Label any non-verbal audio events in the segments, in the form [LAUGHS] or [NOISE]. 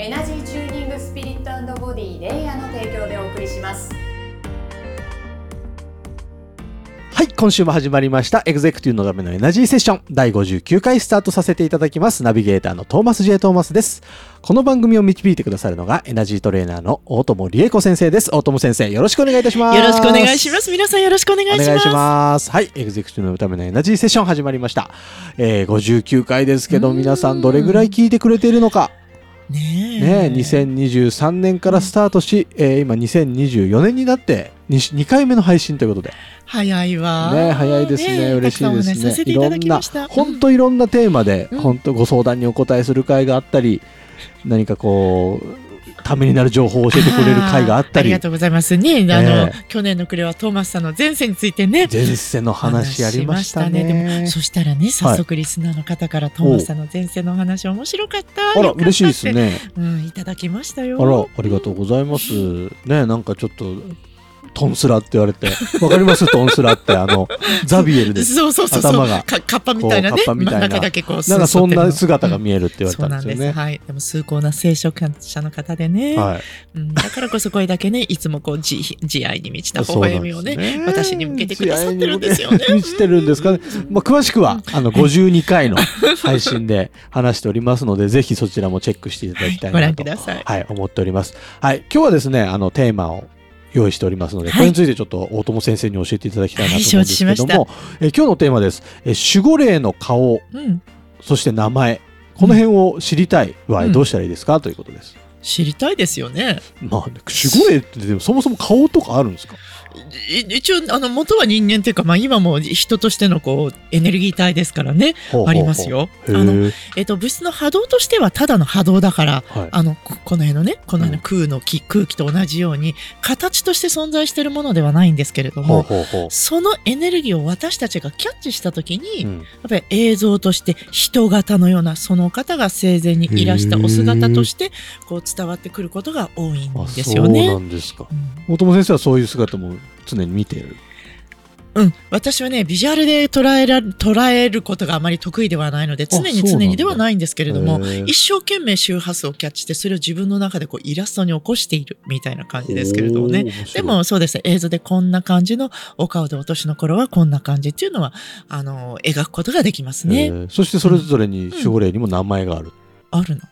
エナジーチューニングスピリットボディレイヤーの提供でお送りしますはい、今週も始まりました。エグゼクティブのためのエナジーセッション第59回スタートさせていただきます。ナビゲーターのトーマス J. トーマスです。この番組を導いてくださるのがエナジートレーナーの大友理恵子先生です。大友先生、よろしくお願いいたします。よろしくお願いします。皆さんよろしくお願いします。お願いします。はい、エグゼクティブのためのエナジーセッション始まりました。えー、59回ですけど、皆さんどれぐらい聞いてくれているのか。ねね、2023年からスタートし、えー今2024年になって 2, 2回目の配信ということで。早いわ。ね、早いですね。嬉しいですね。させていただきました。本当いろんなテーマで、うん本当ご相談にお答えする会があったり、何かこう、ためになる情報を教えてくれる会があったりありが、とうございますね。あの、え去年の暮れはトーマスさんの前世についてね。前世の話ありましたね。でもそしたらね、早速リスナーの方からトーマスさんの前世のお話面白かった。あら、嬉しいです。ね。うん、いただきましたよ。あら、ありがとうございます。ね、なんかちょっと、トンスラって言われて、わかります？トンスラって、あの、[LAUGHS] ザビエルです。そうそうそう。頭がかカッパみたいなね。カッパみたいななんかそんな姿が見えるって言われ。たんですよね。はい。でも崇高な聖職者の方でね。はい。うん、だからこそこれだけね、いつもこう、慈慈愛に満ちた微笑みをね、ね私に向けてくださってるんですよね。[LAUGHS] 満ちてるんですかね。まあ、詳しくは、あの、52回の配信で話しておりますので、ぜひそちらもチェックしていただきたいごなと、覧ください。はい、思っております。はい、今日はですね、あの、テーマを用意しておりますので、はいこれについてちょっと大友先生に教えていただきたいなと思うんですけども、え今日のテーマです。え守護霊の顔、うん。そして名前、この辺を知りたい場合、うんどうしたらいいですか？ということです。知りたいですよね。まあ、守護霊ってでもそもそも顔とかあるんですか？い一応、あの、元は人間っていうか、まあ今も人としてのこう、エネルギー体ですからね、ありますよ。へあの、ーえっと、物質の波動としてはただの波動だから、はい。あの、ここの辺のね、この辺の空の気、空気と同じように、形として存在しているものではないんですけれども、そのエネルギーを私たちがキャッチしたときに、う。うんやっぱり映像として人型のようなその方が生前にいらしたお姿としてこう伝わってくることが多いんあですよね。そうなんですか。うん大友先生はそういう姿も常に見ている。うん、私はねビジュアルで捉えら捉えることがあまり得意ではないので常に常にではないんですけれども一生懸命周波数をキャッチしてそれを自分の中でこうイラストに起こしているみたいな感じですけれどもね。でもそうですね映像でこんな感じのお顔でお年の頃はこんな感じっていうのはあの描くことができますえね。ーそしてそれぞれに守護霊にも名前がある。あるの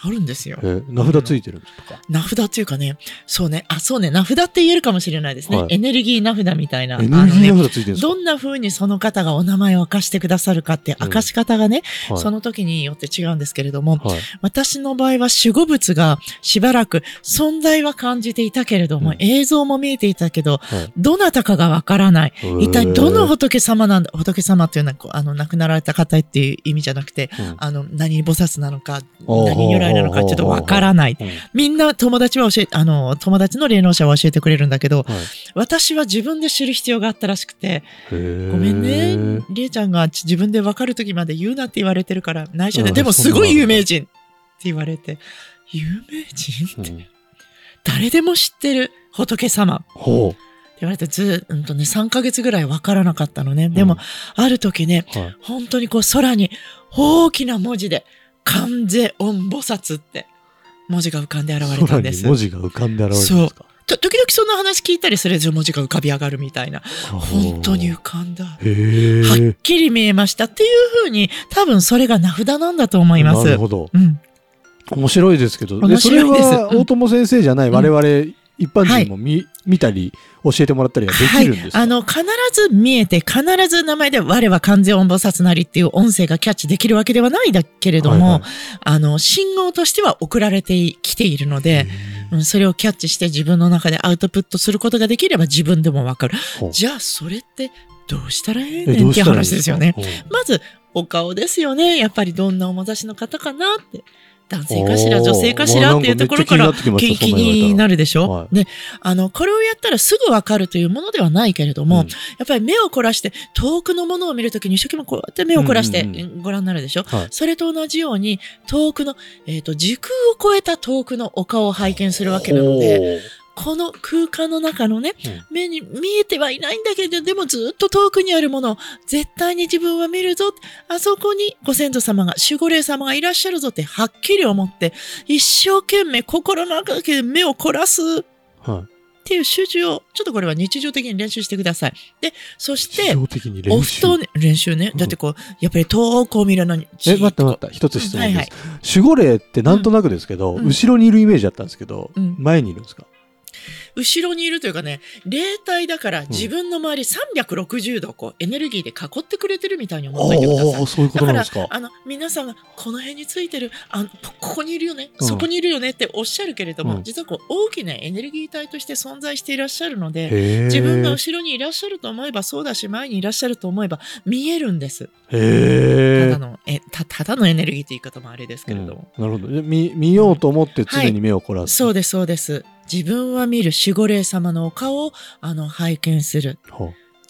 あるんですよ。え。ー。名札ついてるんですとか。名札っていうかね、そうね、あ、そうね、名札って言えるかもしれないですね。はい。エネルギー名札みたいな。エネルギー名札ついてるんですか？どんな風にその方がお名前を明かしてくださるかって、うん。明かし方がね、はい。その時によって違うんですけれども、はい。私の場合は守護物がしばらく存在は感じていたけれども、うん。映像も見えていたけど、はい。どなたかがわからない。一体どの仏様なんだ、仏様っていうのはあの、亡くなられた方っていう意味じゃなくて、うん。あの、何菩薩なのか、何如来なのか、ちょっとわからない。うんみんな友達は教え、あの、友達の霊能者は教えてくれるんだけど、はい私は自分で知る必要があったらしくて、ごめんね、りえちゃんが自分で分かる時まで言うなって言われてるから、内緒で、うんでもすごい有名人って言われて、有名人って、うん誰でも知ってる仏様ってほ言われてず、うんとね、3ヶ月ぐらい分からなかったのね。でも、ある時ね、う。はい。本当にこう空に大きな文字で、観世音菩薩って文字が浮かんで現れたんです。文字が浮かんで現れるんですか？と時々そんな話聞いたりするで文字が浮かび上がるみたいな。本当に浮かんだ。はっ。きり見えましたっていうふうに、多分それが名札なんだと思います。なるほど。うん。面白いですけど、で面それ白いですうんは大友先生じゃない我々一般人も見,、見たり教えてもらったりはできるんですか、はい。あの、必ず見えて、必ず名前で、我は完全音菩薩なりっていう音声がキャッチできるわけではないだけれども、はいはいあの、信号としては送られてきているので、うん、それをキャッチして自分の中でアウトプットすることができれば自分でもわかる。じゃあ、それってどうしたらえええねんっていう話ですよね。まず、お顔ですよね。やっぱりどんなおもざしの方かなって。男性かしら、女性かしらっていうところから気気になるでしょ、はい、で、あの、これをやったらすぐわかるというものではないけれども、うん、やっぱり目を凝らして遠くのものを見るときに一生懸命こうやって目を凝らしてご覧になるでしょ、うんうん、それと同じように遠くの、えっ、ー、と、時空を超えた遠くのお顔を拝見するわけなので、この空間の中のね、うん、目に見えてはいないんだけど、でもずっと遠くにあるものを絶対に自分は見るぞ。あそこにご先祖様が、守護霊様がいらっしゃるぞってはっきり思って、一生懸命心の中だけで目を凝らす。はいっていう集中を、ちょっとこれは日常的に練習してください。で、そして、お布団、練習ね。だってこう、やっぱり遠くを見るのに。え、待った待った。一つ質問です。はいはい、守護霊ってなんとなくですけど、うん、後ろにいるイメージだったんですけど、うん、前にいるんですか？後ろにいるというかね、霊体だから自分の周り360度こうエネルギーで囲ってくれてるみたいに思っておいてください。そういうことなんですか？あの、皆さんがこの辺についてる、あここにいるよね、そこにいるよねっておっしゃるけれども、うん、実はこう大きなエネルギー体として存在していらっしゃるので、自分が後ろにいらっしゃると思えばそうだし、前にいらっしゃると思えば見えるんです。へただのえたただのエネルギーという言い方もあれですけれども。うん、なるほど見。見ようと思って常に目を凝らす、はい、そうです、そうです。自分は見る守護霊様のお顔をあの拝見する。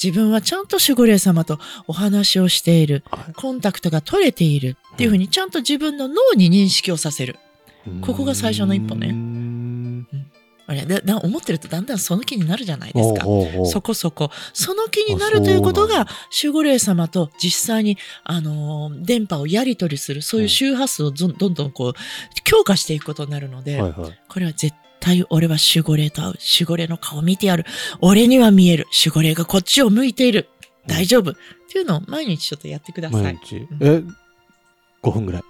自分はちゃんと守護霊様とお話をしている。コンタクトが取れているっていうふうにちゃんと自分の脳に認識をさせる。ここが最初の一歩ね。あれだだ思ってるとだんだんその気になるじゃないですか。そこそこ。その気になるということが、守護霊様と実際に、あのー、電波をやり取りする、そういう周波数をどんどんこう、強化していくことになるので、はいはい、これは絶対俺は守護霊と会う。守護霊の顔を見てやる。俺には見える。守護霊がこっちを向いている。大丈夫。っていうのを毎日ちょっとやってください。毎日。え、5分ぐらい。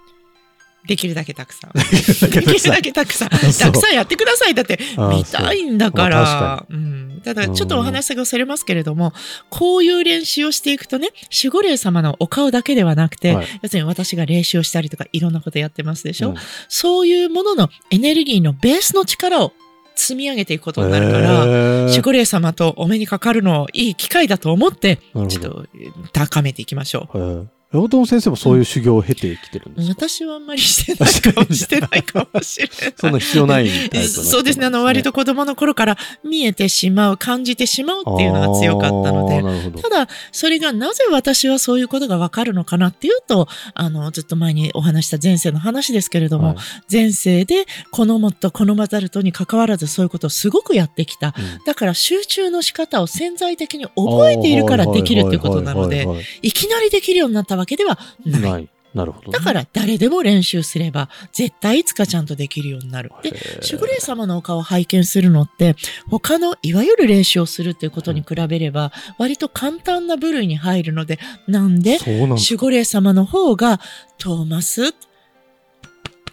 できるだけたくさん。できるだけたくさん。たくさん。[LAUGHS] やってください。だって、見たいんだから。う。ん、ただ、ちょっとお話がされますけれども、こういう練習をしていくとね、守護霊様のお顔だけではなくて、はい、要するに私が練習をしたりとか、いろんなことやってますでしょ、うん、そういうもののエネルギーのベースの力を積み上げていくことになるから、守護霊様とお目にかかるのをいい機会だと思って、ちょっと高めていきましょう。大友先生もそういう修行を経てきてるんですか、私はあんまりしてないかもしてないかもしれない。そんな必要ないタイプ、ね、そうですね。あの、割と子供の頃から見えてしまう、感じてしまうっていうのが強かったので、ただ、それがなぜ私はそういうことがわかるのかなっていうと、あの、ずっと前にお話した前世の話ですけれども、はい、前世でこのもっとこのまざるとに関わらずそういうことをすごくやってきた。うん、だから集中の仕方を潜在的に覚えているからできるっていうことなので、いきなりできるようになったわけではない。ないなるほど、ね、だから誰でも練習すれば絶対いつかちゃんとできるようになる。で、守護霊様のお顔を拝見するのって他のいわゆる練習をするっていうことに比べれば割と簡単な部類に入るので、なんで守護霊様の方がトーマス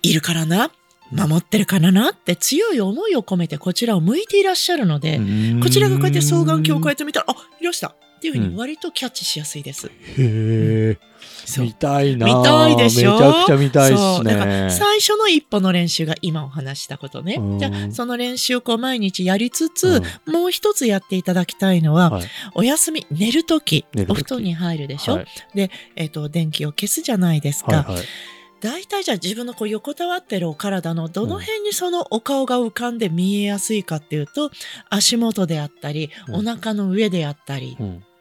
いるからな。守ってるからなって強い思いを込めてこちらを向いていらっしゃるので、こちらがこうやって双眼鏡をこうやって見たら、あ、いらしたっていうふうに割とキャッチしやすいです。うん、へえ。見たいな見たいでしょ？めちゃくちゃ見たいっすね。だから最初の一歩の練習が今お話したことね。じゃあ、その練習をこう毎日やりつつ、うん、もう一つやっていただきたいのは、はい、お休み、寝るとき、お布団に入るでしょ、はい、で、えっ、ー、と、電気を消すじゃないですか。はいはい。大体じゃあ自分のこう横たわってるお体のどの辺にそのお顔が浮かんで見えやすいかっていうと、足元であったり、お腹の上であったり、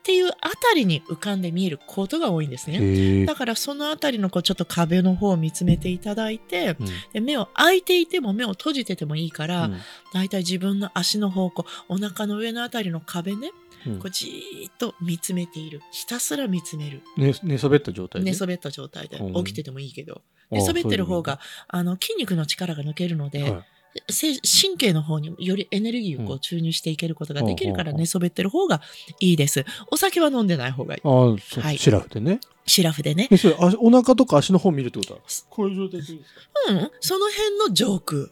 っていうあたりに浮かんで見えることが多いんですね。だからそのあたりのこうちょっと壁の方を見つめていただいて、うん、で目を開いていても目を閉じててもいいから、うん、だいたい自分の足の方向、お腹の上のあたりの壁ね、うん、こうじーっと見つめている。ひたすら見つめる。寝、寝そべった状態で？寝そべった状態で。起きててもいいけど。寝そべってる方が、あの、筋肉の力が抜けるので、はい神経の方によりエネルギーをこう注入していけることができるから寝そべってる方がいいです。お酒は飲んでない方がいい。ああ、はい、シラフでね。シラフでね。それお腹とか足の方見るってこと？はこういう状態でいいですか？うん、その辺の上空。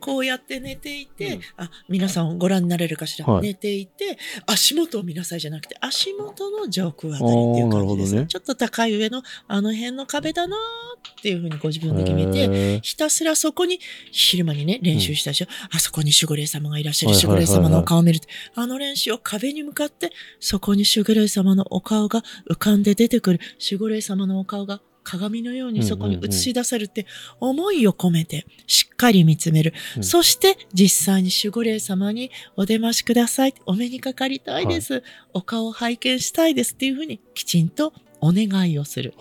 こうやって寝ていて、うん、あ、皆さんご覧になれるかしら、はい、寝ていて、足元を見なさいじゃなくて、足元の上空あたりっていう感じです。ね、ちょっと高い上のあの辺の壁だなっていうふうにご自分で決めて、ひたすらそこに、昼間にね、練習したでしょ、うん、あそこに守護霊様がいらっしゃる、守護霊様のお顔を見る。あの練習を壁に向かって、そこに守護霊様のお顔が浮かんで出てくる、守護霊様のお顔が鏡のようにそこに映し出せるって思いを込めてしっかり見つめる。うん、そして実際に守護霊様にお出ましください。お目にかかりたいです。はい、お顔を拝見したいですっていうふうにきちんとお願いをする。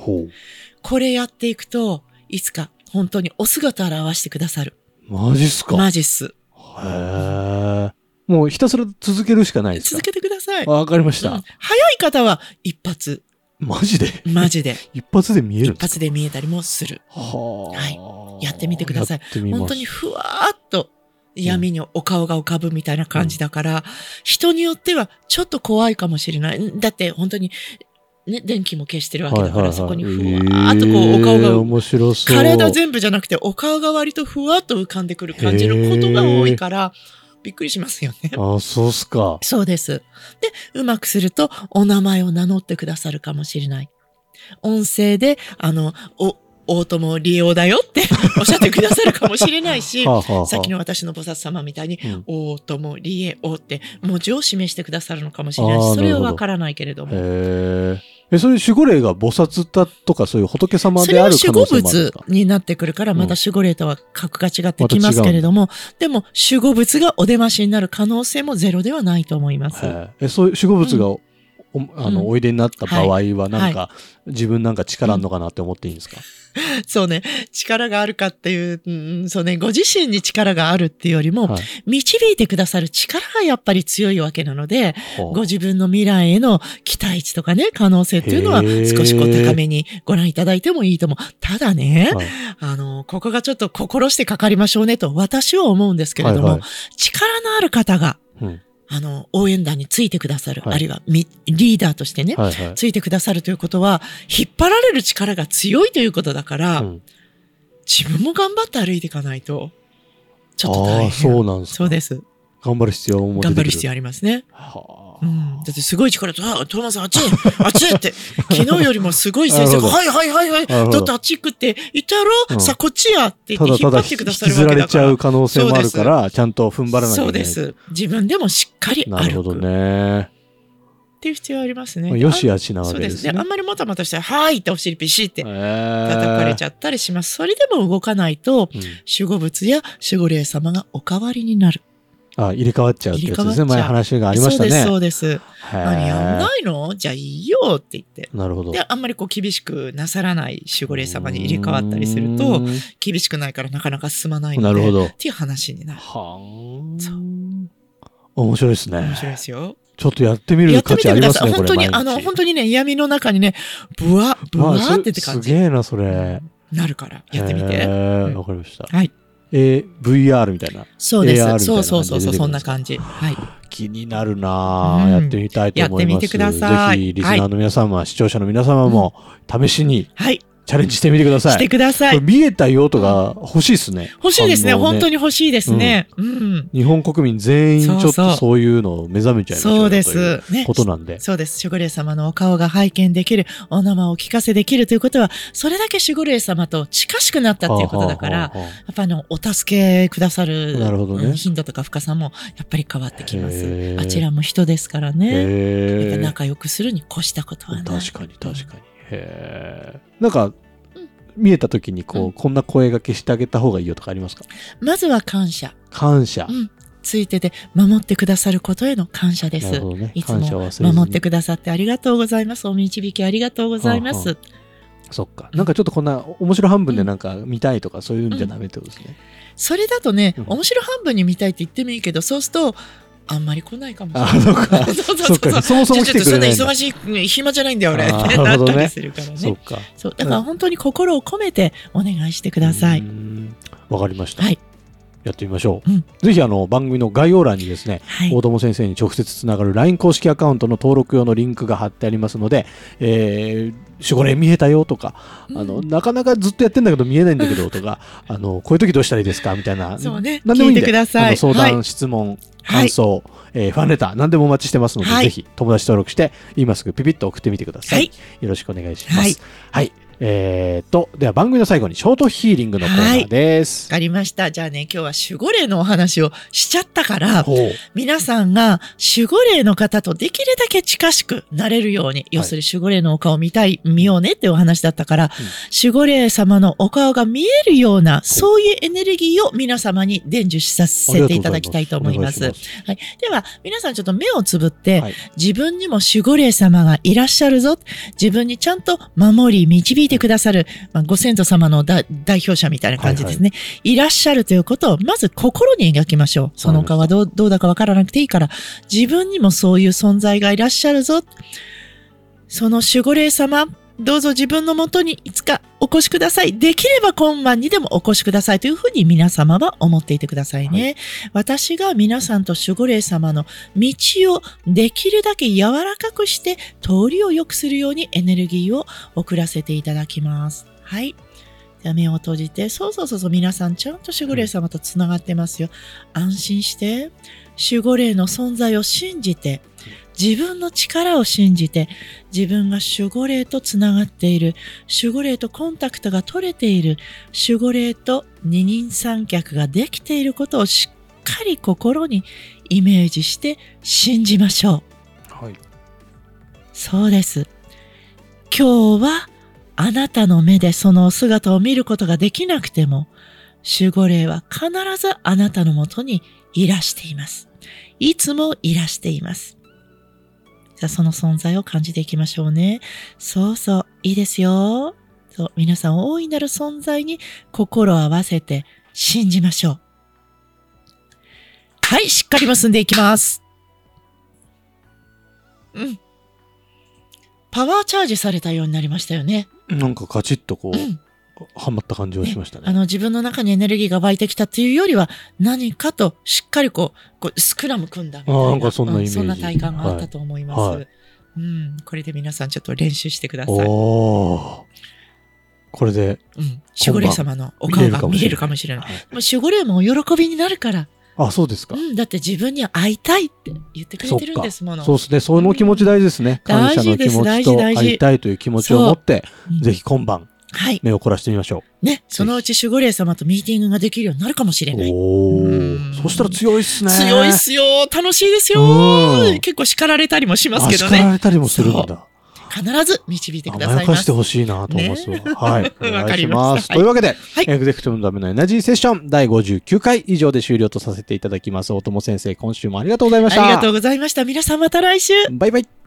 これやっていくと、いつか本当にお姿を表してくださる。マジっすか？マジっす。へえ。もうひたすら続けるしかないですか？続けてください。わかりました、うん、早い方は一発。マジで？マジで。[LAUGHS] 一発で見える一発で見えたりもする。ははい。やってみてください。本当にふわーっと闇にお顔が浮かぶみたいな感じだから、うん、人によってはちょっと怖いかもしれない。だって本当にね、電気も消してるわけだから、はいはいはい、そこにふわーっとこう、お顔が、えー、面白そう体全部じゃなくて、お顔が割とふわっと浮かんでくる感じのことが多いから、びっくりしますよね。ああ、そうっすか。そうです。で、うまくすると、お名前を名乗ってくださるかもしれない。音声で、あの、お、大友利用だよって [LAUGHS] おっしゃってくださるかもしれないし、はあはあ、さっきの私の菩薩様みたいに、うん、大友利恵をって文字を示してくださるのかもしれないし、それはわからないけれども。へえ、それ守護霊が菩薩だとかそういう仏様である可能性もあるそれは守護物になってくるから、また守護霊とは格が違ってきますけれども、うんま、でも守護物がお出ましになる可能性もゼロではないと思います。え、そういう守護物が、うんあの、おいでになった場合は、なんか、自分なんか力あんのかなって思っていいんですか、[LAUGHS] そうね、力があるかっていう、うん、そうね、ご自身に力があるっていうよりも、はい、導いてくださる力がやっぱり強いわけなので、ご自分の未来への期待値とかね、可能性っていうのは少しこう高めにご覧いただいてもいいと思う。ただね、はい、あの、ここがちょっと心してかかりましょうねと私は思うんですけれども、はいはい、力のある方が、うんあの、応援団についてくださる、はい、あるいはリーダーとしてね、はいはい、ついてくださるということは、引っ張られる力が強いということだから、うん、自分も頑張って歩いていかないと、ちょっと大変。そうなんですそうです。頑張る必要も頑張る必要ありますね。はあうん。だってすごい力と、あ、トーマスあっちあっちって、[LAUGHS] 昨日よりもすごい先生が、はいはいはいはい、だってあっち行くって言ったやろ、うん、さあこっちやって言って引っ張ってくださるわけだから。ただただ引きずられちゃう可能性もあるから、ちゃんと踏ん張らなきゃいけない。そうです。自分でもしっかり歩く。なるほどね。っていう必要ありますね。よしあしなわけですね。そうですね。あんまりもたもたして、はいってお尻ピシって叩かれちゃったりします。それでも動かないと、うん、守護物や守護霊様がお代わりになる。あ、入れ替わっちゃうってやつですね。前話がありましたね。そうです、そうです。何やんないの？じゃあいいよって言って。なるほど。で、あんまりこう厳しくなさらない守護霊様に入れ替わったりすると、厳しくないからなかなか進まないので、なるほど。っていう話になる。はあ。そう。面白いですね。面白いですよ。ちょっとやってみる価値ありますね。本当に、あの、本当にね、闇の中にね、ブワ、ブワーってって感じ。すげえな、それ。なるから、やってみて。わかりました。はい。え VR みたいな。そうです。そうそうそうそう、そんな感じ。はい。気になるな、うん、やってみたいと思います。やってみてください。ぜひ、リスナーの皆様、はい、視聴者の皆様も、試しに、はい。チャレンジしてみてください。してください。見えたよとか欲しいですね。欲しいですね。本当に欲しいですね。うん。日本国民全員ちょっとそういうのを目覚めちゃいましょうそうです。ね。ことなんで。そうです。守護霊様のお顔が拝見できる、お名前をお聞かせできるということは、それだけ守護霊様と近しくなったっていうことだから、やっぱあの、お助けくださる、なるほどね、頻度とか深さもやっぱり変わってきます。あちらも人ですからね。仲良くするに越したことはない。確かに確かに。へえ。なんか、見えた時にこう、うん、こんな声がけしてあげた方がいいよとかありますか？まずは感謝。感謝。うん。ついてて守ってくださることへの感謝です。ね、いつも守ってくださってありがとうございます。お導きありがとうございます。はあはあ、そっか。なんかちょっとこんな面白半分でなんか見たいとかそういうんじゃダメってことですね。うん、それだとね、面白半分に見たいって言ってもいいけど、そうすると、あんまり来ないかもしれない。あ、そうか。[LAUGHS] そうそうそう。そもそも来てくれない。そんな忙しい、暇じゃないんだよ、俺。ってなったりするからね。そうか。そう。だから本当に心を込めてお願いしてください。わかりました。はい。やってみましょう。うん、ぜひあの番組の概要欄にですね、はい、大友先生に直接つながる LINE 公式アカウントの登録用のリンクが貼ってありますので、えー、守護霊見えたよとか、うん、あの、なかなかずっとやってんだけど見えないんだけどとか、あの、こういう時どうしたらいいですかみたいな。そうね。何でもいいんで、相談、はい、質問、感想、はい、えー、ファンレター、何でもお待ちしてますので、はい、ぜひ友達登録して、今すぐピピッと送ってみてください。はい、よろしくお願いします。はい。はい、えー、と、では番組の最後にショートヒーリングのコーナーです。わ、はい、かりました。じゃあね、今日は守護霊のお話をしちゃったから、皆さんが守護霊の方とできるだけ近しくなれるように、要するに守護霊のお顔を見たい、見ようねってお話だったから、うん、守護霊様のお顔が見えるような、そういうエネルギーを皆様に伝授させていただきたいと思います。ますはい。では、皆さんちょっと目をつぶって、はい、自分にも守護霊様がいらっしゃるぞ。自分にちゃんと守り、導いてくださる、まあ、ご先祖様の代表者みたいな感じですね、はいはい。いらっしゃるということを、まず心に描きましょう。その顔はどうどうだかわからなくていいから、自分にもそういう存在がいらっしゃるぞ。その守護霊様、どうぞ自分のもとにいつかお越しください。できれば今晩にでもお越しくださいというふうに皆様は思っていてくださいね。はい、私が皆さんと守護霊様の道をできるだけ柔らかくして通りを良くするようにエネルギーを送らせていただきます。はい。では目を閉じて、そうそうそうそう、皆さんちゃんと守護霊様とつながってますよ。安心して、守護霊の存在を信じて、自分の力を信じて、自分が守護霊とつながっている、守護霊とコンタクトが取れている、守護霊と二人三脚ができていることをしっかり心にイメージして信じましょう。はい。そうです。今日はあなたの目でその姿を見ることができなくても、守護霊は必ずあなたのもとにいらしています。いつもいらしています。じゃあその存在を感じていきましょうね。そうそう、いいですよ。そう、皆さん大いなる存在に心を合わせて信じましょう。はい、しっかり結んでいきます。うん。パワーチャージされたようになりましたよね。なんかカチッとこう、うん、はまった感じはしましたね。あの、自分の中にエネルギーが湧いてきたっていうよりは、何かとしっかりこう、こうスクラム組んだみたいな。あなんかそんなイメージ、うん、そんな体感があったと思います。はいはい、うん。これで皆さんちょっと練習してください。おこれで。うん。守護霊様のお顔が見れるかもしれない。もう守護霊もお喜びになるから。あ、そうですか。うん、だって自分に会いたいって言ってくれてるんですもの。そうですね。その気持ち大事ですね。うん、感謝の気持ちと会いたいという気持ちを持って、ぜひ今晩はい。目を凝らしてみましょう。ね。そのうち守護霊様とミーティングができるようになるかもしれない。おそしたら強いっすね。強いっすよ。楽しいですよ。結構叱られたりもしますけどね。叱られたりもするんだ。必ず導いてください甘やかしてほしいなと思いますね、はい。[LAUGHS] お願いします。というわけで、はい、エグゼクティブのためのエナジーセッション第59回以上で終了とさせていただきます。大友先生、今週もありがとうございました。ありがとうございました。皆さんまた来週。バイバイ。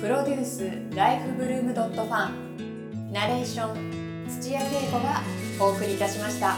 プロデュースライフブルームドットファンナレーション土屋恵子がお送りいたしました。